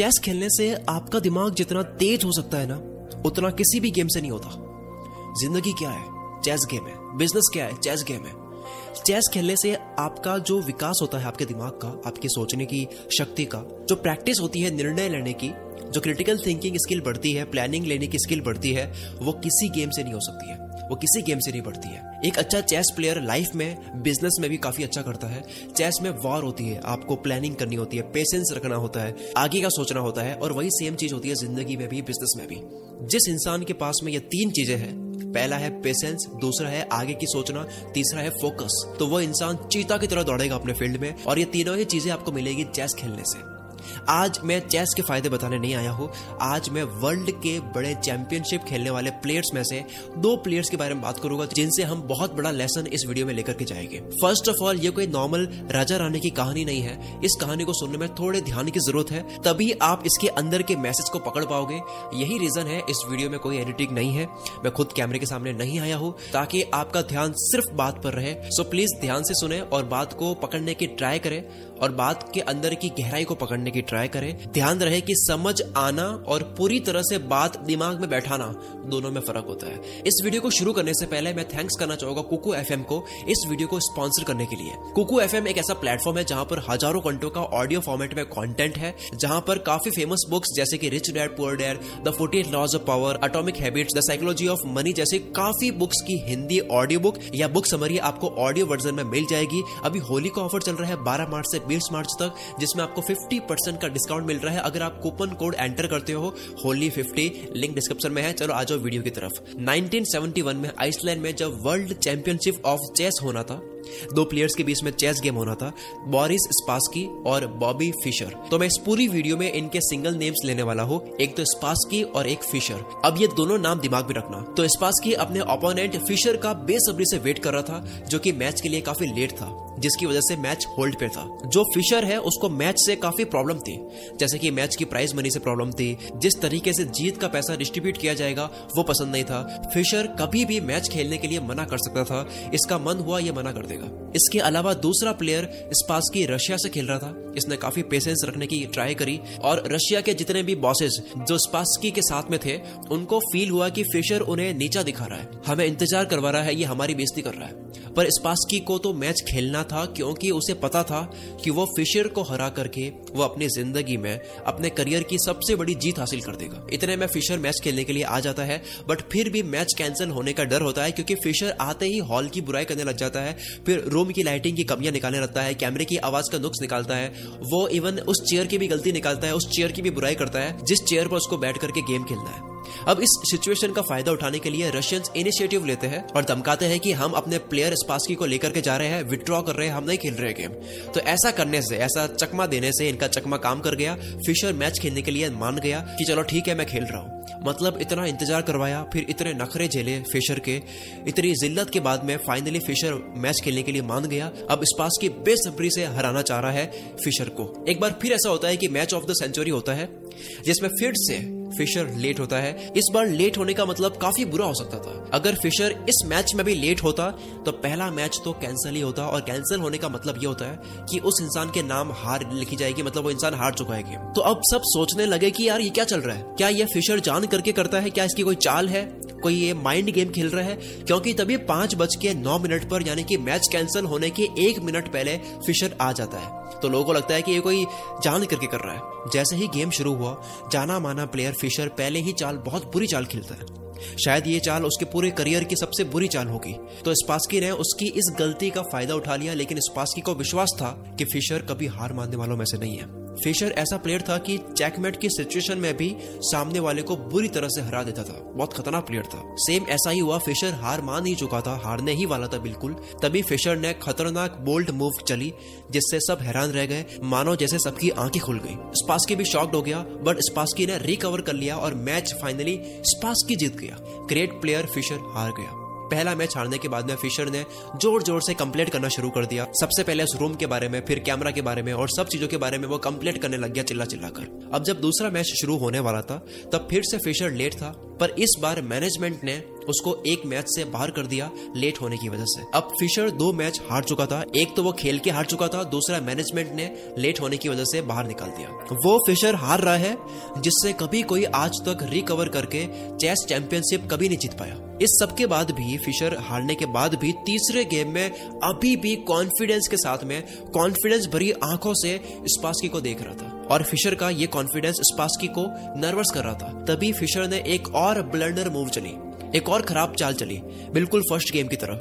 Chess खेलने से आपका दिमाग जितना तेज हो सकता है ना, उतना किसी भी गेम से नहीं होता। ज़िंदगी क्या है? चेस गेम है। बिज़नेस क्या है? चेस गेम है। चेस खेलने से आपका जो विकास होता है आपके दिमाग का, आपकी सोचने की शक्ति का, जो प्रैक्टिस होती है निर्णय लेने की, जो क्रिटिकल थिंकिंग स्किल बढ़ती है प्लानिंग लेने की स्किल बढ़ती है, वो किसी गेम से नहीं हो सकती है। वो किसी गेम से नहीं बढ़ती है। एक अच्छा चेस प्लेयर लाइफ में बिज़नेस में भी काफ़ी अच्छा करता है। चेस में वार होती है, आपको प्लानिंग करनी होती है पेशेंस रखना होता है, आगे का सोचना होता है और वही सेम चीज़ होती है ज़िंदगी में भी बिज़नेस में भी। जिस इंसान के पास में ये तीन चीज़ें हैं, पहला है पेशेंस दूसरा है आगे की सोचना, तीसरा है फोकस तो वो इंसान चीता की तरह दौड़ेगा अपने फ़ील्ड में और ये तीनों ही चीज़ें आपको मिलेगी चेस खेलने से। आज मैं चेस के फ़ायदे बताने नहीं आया हूँ। आज मैं वर्ल्ड के बड़े चैंपियनशिप खेलने वाले प्लेयर्स में से दो प्लेयर्स के बारे में बात करूँगा, जिनसे हम बहुत बड़ा लेसन इस वीडियो में लेकर के जाएँगे। फ़र्स्ट ऑफ़ ऑल ये कोई नॉर्मल राजा रानी की कहानी नहीं है। इस कहानी को सुनने में थोड़े ध्यान की ज़रूरत है, तभी आप इसके अंदर के मैसेज को पकड़ पाओगे। यही रीजन है, इस वीडियो में कोई एडिटिंग नहीं है। मैं खुद कैमरे के सामने नहीं आया हूँ, ताकि आपका ध्यान सिर्फ़ बात पर रहे। सो प्लीज़ ध्यान से सुने और बात को पकड़ने की ट्राई करें और बात के अंदर की गहराई को पकड़ने की ट्राई करें। ध्यान रहे कि समझ आना और पूरी तरह से बात दिमाग में बैठाना दोनों में फ़र्क होता है। इस वीडियो को शुरू करने से पहले मैं थैंक्स करना चाहूँगा कुकू एफ़ को इस वीडियो को स्पॉन्सर करने के लिए। कुकू एफ़ एक ऐसा प्लेटफॉर्म है जहाँ पर हज़ारों घंटों का ऑडियो फॉर्मेट में कॉन्टेंट है, जहाँ पर काफ़ी फ़ेमस बुक्स जैसे कि rich dad poor dad the forty laws of power atomic habits the psychology of money जैसे काफ़ी बुक्स की हिंदी ऑडियो बुक या बुक समरी आपको ऑडियो वर्जन में मिल जाएगी। अभी होली का ऑफ़र चल रहा है बारह मार्च से बीस मार्च तक, जिसमें आपको फिफ्टी परसेंट का डिस्काउंट मिल रहा है। अगर आप कूपन कोड एंटर करते हो होली फिफ्टी लिंक डिस्क्रिप्शन में है। चलो आ जाओ वीडियो की तरफ़। 1971 में आइसलैंड में जब वर्ल्ड चैंपियनशिप ऑफ़ चेस होना था, दो प्लेयर्स के बीच में चेस गेम होना था बॉरिस स्पास्की और बॉबी फिशर तो मैं इस पूरी वीडियो में इनके सिंगल नेम्स लेने वाला हूँ। एक तो स्पास्की और एक फिशर अब ये दोनों नाम दिमाग में रखना। तो स्पास्की अपने ओपोनेंट फिशर का बेसब्री से वेट कर रहा था, जो कि मैच के लिए काफ़ी लेट था। जिसकी वजह से मैच होल्ड पे था। जो फिशर है, उसको मैच से काफ़ी प्रॉब्लम थी। जैसे कि मैच की प्राइज मनी से प्रॉब्लम थी। जिस तरीके से जीत का पैसा डिस्ट्रीब्यूट किया जाएगा, वो पसंद नहीं था। फिशर कभी भी मैच खेलने के लिए मना कर सकता था। इसका मन हुआ, ये मना कर देगा। इसके अलावा दूसरा प्लेयर स्पासकी रशिया से खेल रहा था। इसने काफ़ी पेशेंस रखने की ट्राई करी। और रशिया के जितने भी बॉसेस जो स्पासकी के साथ में थे, उनको फील हुआ कि फिशर उन्हें नीचा दिखा रहा है। हमें इंतज़ार करवा रहा है, ये हमारी बेइज्जती कर रहा है। पर स्पास्की को तो मैच खेलना था, क्योंकि उसे पता था कि वो फिशर को हरा करके वो अपनी ज़िंदगी में, अपने करियर की सबसे बड़ी जीत हासिल कर देगा। इतने में फिशर मैच खेलने के लिए आ जाता है, बट फिर भी मैच कैंसिल होने का डर होता है, क्योंकि फिशर आते ही हॉल की बुराई करने लग जाता है, फिर रूम की लाइटिंग की कमियाँ निकालने लगता है, कैमरे की आवाज़ का नुक्स निकालता है, वो इवन उस चेयर की भी गलती निकालता है, उस चेयर की भी बुराई करता है, जिस चेयर पर उसको बैठ करके गेम खेलना है। अब इस सिचुएशन का फ़ायदा उठाने के लिए रशियंस इनिशिएटिव लेते हैं और धमकाते हैं कि हम अपने प्लेयर स्पास्की को लेकर के जा रहे हैं विड्रॉ कर रहे हैं, हम नहीं खेल रहे गेम तो ऐसा करने से, ऐसा चकमा देने से इनका चकमा काम कर गया फिशर मैच खेलने के लिए मान गया कि चलो ठीक है, मैं खेल रहा हूँ। मतलब इतना इंतज़ार करवाया, फिर इतने नखरे झेले फिशर के, इतनी जिल्लत के बाद में फाइनली फिशर मैच खेलने के लिए मान गया। अब स्पास की बेसब्री से हराना चाह रहा है फिशर को। एक बार फिर ऐसा होता है कि मैच ऑफ़ द सेंचुरी होता है, जिसमें फिर से फिशर लेट होता है। इस बार लेट होने का मतलब काफ़ी बुरा हो सकता था। अगर फिशर इस मैच में भी लेट होता तो पहला मैच तो कैंसिल ही होता और कैंसिल होने का मतलब ये होता है कि उस इंसान के नाम हार लिखी जाएगी मतलब वो इंसान हार चुका है गेम तो अब सब सोचने लगे कि यार ये क्या चल रहा है? क्या ये फिशर जान करके करता है? क्या इसकी कोई चाल है? कोई ये माइंड गेम खेल रहा है? क्योंकि तभी पाँच बज के नौ मिनट पर यानी कि मैच कैंसिल होने के एक मिनट पहले फिशर आ जाता है। तो लोगों को लगता है कि ये कोई जान करके कर रहा है। जैसे ही गेम शुरू हुआ, जाना माना प्लेयर फिशर पहले ही चाल, बहुत बुरी चाल खेलता है। शायद ये चाल उसके पूरे करियर की सबसे बुरी चाल होगी। तो स्पास्की ने उसकी इस गलती का फ़ायदा उठा लिया, लेकिन स्पास्की को विश्वास था कि फिशर कभी हार मानने वालों में से नहीं है। फिशर ऐसा प्लेयर था कि चैकमेट की सिचुएशन में भी सामने वाले को बुरी तरह से हरा देता था। बहुत खतरनाक प्लेयर था। सेम ऐसा ही हुआ फिशर हार मान ही चुका था, हारने ही वाला था बिल्कुल। तभी फिशर ने खतरनाक बोल्ड मूव चली, जिससे सब हैरान रह गए। मानो जैसे सबकी आँखें खुल गई। स्पास्की भी शॉक्ड हो गया बट स्पास्की ने रिकवर कर लिया और मैच फाइनली स्पास्की जीत गया। ग्रेट प्लेयर फिशर हार गया। पहला मैच हारने के बाद में फिशर ने ज़ोर ज़ोर से कंप्लेट करना शुरू कर दिया। सबसे पहले उस रूम के बारे में, फिर कैमरा के बारे में और सब चीज़ों के बारे में वो कंप्लेट करने लग गया चिल्ला चिल्ला कर अब जब दूसरा मैच शुरू होने वाला था, तब फिर से फिशर लेट था, पर इस बार मैनेजमेंट ने उसको एक मैच से बाहर कर दिया लेट होने की वजह से। अब फिशर दो मैच हार चुका था। एक तो वो खेल के हार चुका था, दूसरा मैनेजमेंट ने लेट होने की वजह से बाहर निकाल दिया। वो फिशर हार रहा है, जिससे कभी कोई आज तक रिकवर करके चेस चैंपियनशिप कभी नहीं जीत पाया। इस सब के बाद भी फिशर हारने के बाद भी तीसरे गेम में अभी भी कॉन्फिडेंस के साथ में कॉन्फिडेंस भरी आँखों से स्पास्की को देख रहा था। और फिशर का ये कॉन्फिडेंस स्पास्की को नर्वस कर रहा था। तभी फिशर ने एक और ब्लंडर मूव चली। एक और खराब चाल चली। बिल्कुल फ़र्स्ट गेम की तरह।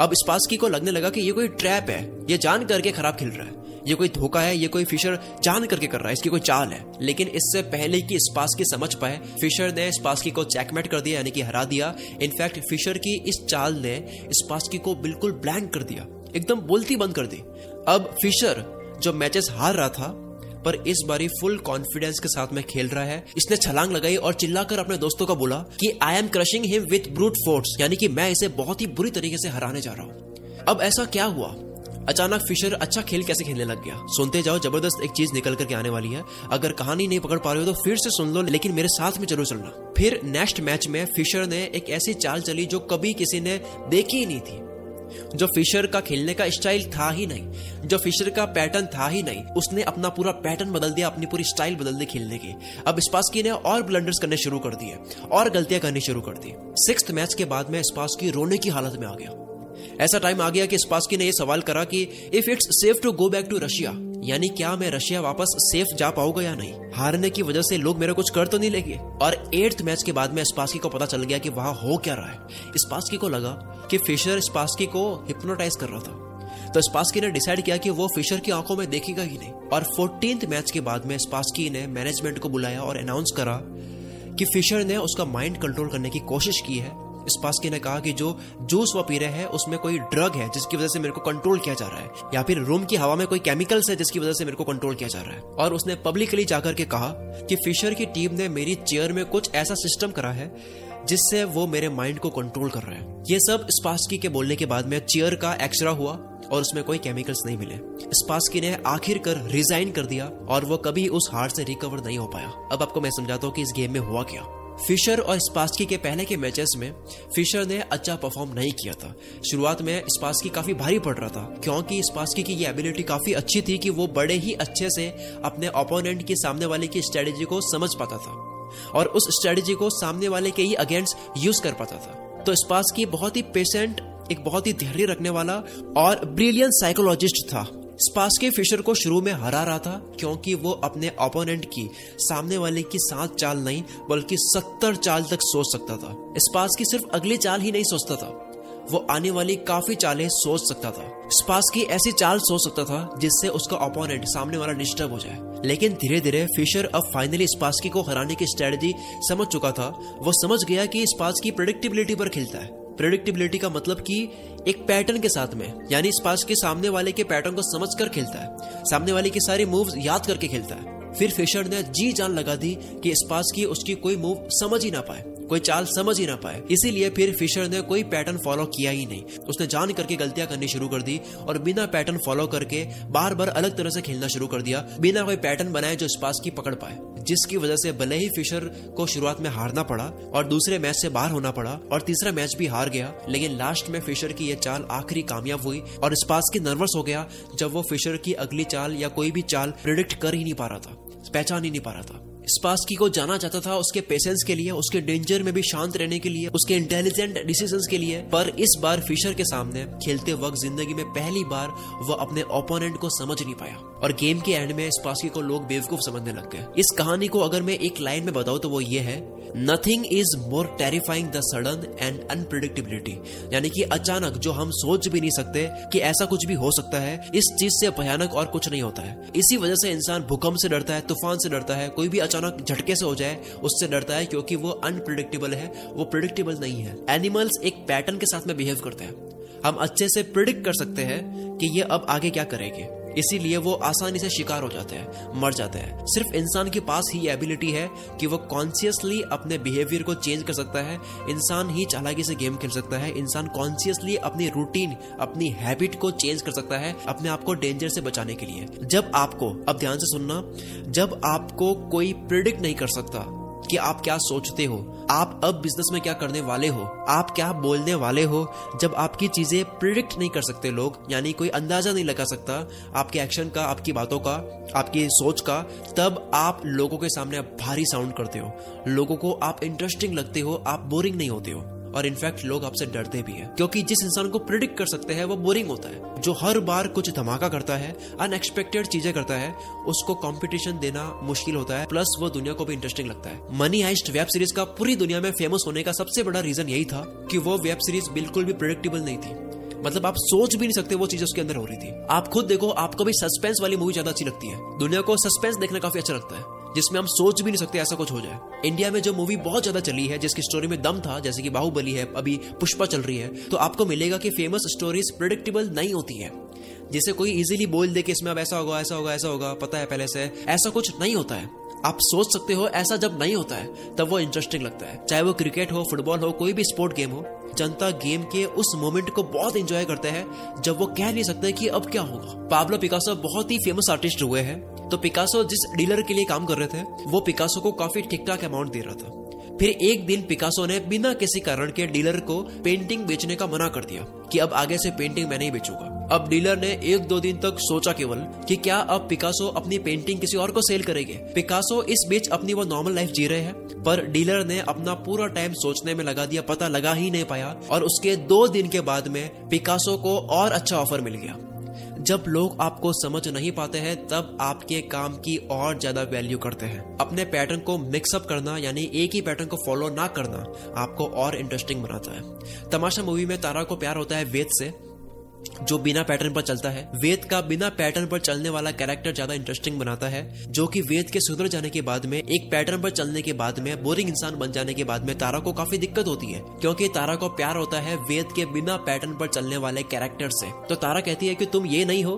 अब स्पास्की को लगने लगा कि ये कोई ट्रैप है। ये जान करके खराब खेल रहा है। ये कोई धोखा है, ये कोई फिशर जान करके कर रहा है। इसकी कोई चाल है। लेकिन इससे पहले कि स्पास्की समझ पाए फिशर ने स्पास्की को चेकमेट कर दिया, यानी कि हरा दिया। इनफैक्ट फिशर की इस चाल ने स्पास्की को बिल्कुल ब्लैंक कर दिया। एकदम बोलती बंद कर दी। अब फिशर जो मैचेस हार रहा था पर इस बारी फुल कॉन्फिडेंस के साथ में खेल रहा है। इसने छलांग लगाई और चिल्लाकर अपने दोस्तों को बोला कि I am crushing him with brute force यानी कि मैं इसे बहुत ही बुरी तरीके से हराने जा रहा हूँ। अब ऐसा क्या हुआ? अचानक फिशर अच्छा खेल कैसे खेलने लग गया? सुनते जाओ, ज़बरदस्त एक चीज़ निकल करके आने वाली है। अगर कहानी नहीं पकड़ पा रहे हो तो फिर से सुन लो, लेकिन मेरे साथ में ज़रूर चलना फिर नेक्स्ट मैच में फिशर ने एक ऐसी चाल चली जो कभी किसी ने देखी ही नहीं थी। जो फिशर का खेलने का स्टाइल था ही नहीं, जो फिशर का पैटर्न था ही नहीं, उसने अपना पूरा पैटर्न बदल दिया, अपनी पूरी स्टाइल बदल दी खेलने की। अब स्पास्की ने और ब्लंडर्स करने शुरू कर दिए, और गलतियाँ करनी शुरू कर दी। सिक्स मैच के बाद में स्पास्की रोने की हालत में आ गया। ऐसा टाइम आ गया कि स्पास्की ने यह सवाल करा कि if it's safe to go back to Russia यानी क्या मैं रशिया वापस सेफ़ जा पाऊँगा या नहीं? हारने की वजह से लोग मेरा कुछ कर तो नहीं लेंगे। और एट्थ मैच के बाद में स्पासकी को पता चल गया कि वहाँ हो क्या रहा है। स्पासकी को लगा कि फिशर स्पास्की को हिप्नोटाइज कर रहा था। तो स्पास्की ने डिसाइड किया कि वो फिशर की आँखों में देखेगा ही नहीं। और फोर्टींथ मैच के बाद में स्पास्की ने मैनेजमेंट को बुलाया और अनाउंस करा कि फिशर ने उसका माइंड कंट्रोल करने की कोशिश की है। स्पासकी ने कहा कि जो जूस वो पी रहे हैं, उसमें कोई ड्रग है जिसकी वजह से मेरे को कंट्रोल किया जा रहा है। या फिर रूम की हवा में कोई केमिकल्स है जिसकी वजह से मेरे को कंट्रोल किया जा रहा है। और उसने पब्लिकली जाकर के कहा कि फिशर की टीम ने मेरी चेयर में कुछ ऐसा सिस्टम करा है जिससे वो मेरे माइंड को कंट्रोल कर रहे हैं। ये सब स्पास्की के बोलने के बाद में चेयर का एक्सरा हुआ और उसमें कोई केमिकल्स नहीं मिले। स्पास्की ने आखिर कर रिजाइन कर दिया और वो कभी उस हार से रिकवर नहीं हो पाया। अब आपको मैं समझाता हूँ कि इस गेम में हुआ क्या। फिशर और स्पास्की के पहले के मैचेस में फिशर ने अच्छा परफॉर्म नहीं किया था। शुरुआत में स्पास्की काफ़ी भारी पड़ रहा था, क्योंकि स्पास्की की ये एबिलिटी काफ़ी अच्छी थी कि वो बड़े ही अच्छे से अपने ओपोनेंट के सामने वाले की स्ट्रेटेजी को समझ पाता था और उस स्ट्रेटेजी को सामने वाले के ही अगेंस्ट यूज़ कर पाता था। तो स्पास्की बहुत ही पेशेंट एक बहुत ही धैर्य रखने वाला और ब्रिलियंट साइकोलॉजिस्ट था। स्पास्के फिशर को शुरू में हरा रहा था, क्योंकि वो अपने ओपोनेंट की सामने वाले की सात चाल नहीं, बल्कि सत्तर चाल तक सोच सकता था। स्पास की सिर्फ़ अगली चाल ही नहीं सोचता था। वो आने वाली काफ़ी चालें सोच सकता था। स्पास की ऐसी चाल सोच सकता था, जिससे उसका ओपोनेंट सामने वाला डिस्टर्ब हो जाए। लेकिन धीरे धीरे फिशर अब फाइनली स्पासकी को हराने की स्ट्रेटजी समझ चुका था। वो समझ गया कि स्पास की प्रोडिक्टिबिलिटी पर खेलता है। प्रेडिक्टिबिलिटी का मतलब कि एक पैटर्न के साथ में, यानी इस पास के सामने वाले के पैटर्न को समझ कर खेलता है। सामने वाले की सारी मूव्स याद करके खेलता है। फिर फिशर ने जी जान लगा दी कि स्पास की उसकी कोई मूव समझ ही ना पाए। कोई चाल समझ ही ना पाए। इसीलिए फिर फिशर ने कोई पैटर्न फॉलो किया ही नहीं। उसने जान करके गलतियाँ करनी शुरू कर दी और बिना पैटर्न फॉलो करके बार बार अलग तरह से खेलना शुरू कर दिया, बिना कोई पैटर्न बनाए जो स्पास की पकड़ पाए। जिसकी वजह से भले ही फिशर को शुरुआत में हारना पड़ा और दूसरे मैच से बाहर होना पड़ा और तीसरा मैच भी हार गया, लेकिन लास्ट में फिशर की यह चाल आखिरी कामयाब हुई और स्पास की नर्वस हो गया जब वो फिशर की अगली चाल या कोई भी चाल प्रिडिक्ट कर ही नहीं पा रहा था, पहचान ही नहीं पा रहा था। स्पासकी को जाना चाहता था उसके पेशेंस के लिए, उसके डेंजर में भी शांत रहने के लिए, उसके इंटेलिजेंट डिसीज़न के लिए। पर इस बार फिशर के सामने खेलते वक्त ज़िंदगी में पहली बार वह अपने ओपोनेंट को समझ नहीं पाया। और गेम के एंड में स्पासकी को लोग बेवकूफ़ समझने लग गए। इस कहानी को अगर मैं एक लाइन में बताऊँ तो वो ये है nothing is more terrifying the sudden and unpredictability यानी कि अचानक जो हम सोच भी नहीं सकते कि ऐसा कुछ भी हो सकता है, इस चीज़ से भयानक और कुछ नहीं होता है। इसी वजह से इंसान भूकंप से डरता है, तूफ़ान से डरता है, कोई भी अचानक झटके से हो जाए, उससे डरता है क्योंकि वो अनप्रिडिक्टेबल है, वो प्रिडिक्टेबल नहीं है। एनिमल्स एक पैटर्न के साथ में बिहेव करते हैं। हम अच्छे से प्रिडिक्ट कर सकते हैं कि ये अब आगे क्या करेंगे। इसीलिए वो आसानी से शिकार हो जाते हैं, मर जाते हैं। सिर्फ़ इंसान के पास ही एबिलिटी है कि वो कॉन्सियसली अपने बिहेवियर को चेंज कर सकता है। इंसान ही चालाकी से गेम खेल सकता है। इंसान कॉन्सियसली अपनी रूटीन अपनी हैबिट को चेंज कर सकता है अपने आप को डेंजर से बचाने के लिए। जब आपको, अब ध्यान से सुनना, जब आपको कोई प्रिडिक्ट नहीं कर सकता कि आप क्या सोचते हो? आप अब बिज़नेस में क्या करने वाले हो? आप क्या बोलने वाले हो? जब आपकी चीज़ें प्रिडिक्ट नहीं कर सकते लोग, यानी कोई अंदाज़ा नहीं लगा सकता आपके एक्शन का, आपकी बातों का, आपकी सोच का, तब आप लोगों के सामने भारी साउंड करते हो। लोगों को आप इंटरेस्टिंग लगते हो, आप बोरिंग नहीं होते हो। और इनफैक्ट लोग आपसे डरते भी हैं। क्योंकि जिस इंसान को प्रिडिक्ट कर सकते हैं, वो बोरिंग होता है। जो हर बार कुछ धमाका करता है अनएक्सपेक्टेड चीज़ें करता है, उसको कंपटीशन देना मुश्किल होता है। प्लस वो दुनिया को भी इंटरेस्टिंग लगता है। मनी हाइस्ट वेब सीरीज़ का पूरी दुनिया में फ़ेमस होने का सबसे बड़ा रीजन यही था कि वो वेब सीरीज़ बिल्कुल भी प्रिडिक्टेबल नहीं थी। मतलब आप सोच भी नहीं सकते वो चीज़ उसके अंदर हो रही थी। आप खुद देखो, आपको भी सस्पेंस वाली मूवी ज़्यादा अच्छी लगती है। दुनिया को सस्पेंस देखना काफ़ी अच्छा लगता है। जिसमें हम सोच भी नहीं सकते ऐसा कुछ हो जाए। इंडिया में जो मूवी बहुत ज़्यादा चली है, जिसकी स्टोरी में दम था, जैसे कि बाहुबली है, अभी पुष्पा चल रही है तो आपको मिलेगा कि फ़ेमस स्टोरीज प्रिडिक्टेबल नहीं होती है। जिसे कोई इजीली बोल दे कि इसमें अब ऐसा होगा ऐसा होगा ऐसा होगा, पता है पहले से, ऐसा कुछ नहीं होता है। आप सोच सकते हो, ऐसा जब नहीं होता है, तब वो इंटरेस्टिंग लगता है। चाहे वो क्रिकेट हो फुटबॉल हो, कोई भी स्पोर्ट गेम हो, जनता गेम के उस मोमेंट को बहुत एंजॉय करते हैं, जब वो कह नहीं सकते कि अब क्या होगा। पाब्लो पिकासो बहुत ही फ़ेमस आर्टिस्ट हुए हैं। तो पिकासो जिस डीलर के लिए काम कर रहे थे, वो पिकासो को काफ़ी ठीक ठाक अमाउंट दे रहा था। फिर एक दिन पिकासो ने बिना किसी कारण के डीलर को पेंटिंग बेचने का मना कर दिया कि अब आगे से पेंटिंग मैं नहीं बेचूँगा। अब डीलर ने एक दो दिन तक सोचा केवल कि क्या अब पिकासो अपनी पेंटिंग किसी और को सेल करेंगे। पिकासो इस बीच अपनी वो नॉर्मल लाइफ जी रहे हैं, पर डीलर ने अपना पूरा टाइम सोचने में लगा दिया, पता लगा ही नहीं पाया और उसके दो दिन के बाद में पिकासो को और अच्छा ऑफ़र मिल गया। जब लोग आपको समझ नहीं पाते हैं, तब आपके काम की और ज़्यादा वैल्यू करते हैं। अपने पैटर्न को मिक्सअप करना, यानी एक ही पैटर्न को फॉलो ना करना, आपको और इंटरेस्टिंग बनाता है। तमाशा मूवी में तारा को प्यार होता है वेद से। जो बिना पैटर्न पर चलता है। वेद का बिना पैटर्न पर चलने वाला कैरेक्टर ज़्यादा इंटरेस्टिंग बनाता है, जो कि वेद के सुधर जाने के बाद में, एक पैटर्न पर चलने के बाद में बोरिंग इंसान बन जाने के बाद में तारा को काफ़ी दिक्कत होती है, क्योंकि तारा को प्यार होता है वेद के बिना पैटर्न पर चलने वाले कैरेक्टर से। तो तारा कहती है कि तुम ये नहीं हो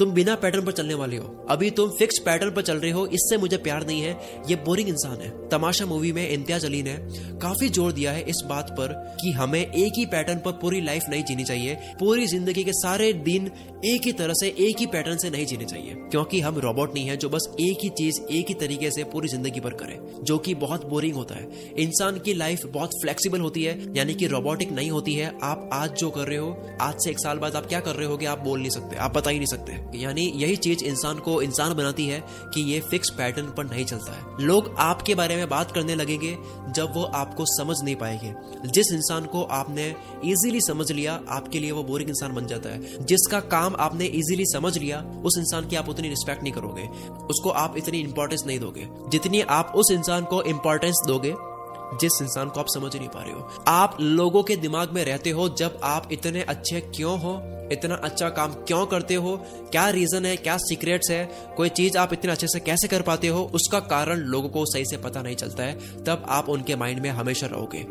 तुम बिना पैटर्न पर चलने वाले हो। अभी तुम फिक्स पैटर्न पर चल रहे हो, इससे मुझे प्यार नहीं है। ये बोरिंग इंसान है। तमाशा मूवी में इम्तियाज़ अली ने काफ़ी ज़ोर दिया है इस बात पर कि हमें एक ही पैटर्न पर पूरी लाइफ नहीं जीनी चाहिए। पूरी ज़िंदगी के सारे दिन एक ही तरह से एक ही पैटर्न से नहीं जीने चाहिए। क्योंकि हम रोबोट नहीं है जो बस एक ही चीज़, एक ही तरीके से पूरी ज़िंदगी भर करे, जो कि बहुत बोरिंग होता है। इंसान की लाइफ बहुत फ्लेक्सिबल होती है, यानी कि रोबोटिक नहीं होती है। आप आज जो कर रहे हो, आज से एक साल बाद आप क्या कर रहे हो आप बोल नहीं सकते, आप बता ही नहीं सकते। यानी यही चीज़ इंसान को, इंसान बनाती है कि ये फिक्स पैटर्न पर नहीं चलता है। लोग आपके बारे में बात करने लगेंगे जब वो आपको समझ नहीं पाएँगे। जिस इंसान को आपने इजीली समझ लिया, आपके लिए वो बोरिंग इंसान बन जाता है। जिसका काम आपने इजीली समझ लिया, उस इंसान की आप उतनी रिस्पेक्ट नहीं करोगे। उसको आप इतनी इंपॉर्टेंस नहीं दोगे। जितनी आप उस इंसान को इंपॉर्टेंस दोगे, जिस इंसान को आप समझ नहीं पा रहे हो। आप लोगों के दिमाग में रहते हो जब आप इतने अच्छे क्यों हो इतना अच्छा काम क्यों करते हो? क्या रीजन है? क्या सीक्रेट्स है? कोई चीज़ आप इतने अच्छे से कैसे कर पाते हो? उसका कारण लोगों को सही से पता नहीं चलता है। तब आप उनके माइंड में हमेशा रहोगे।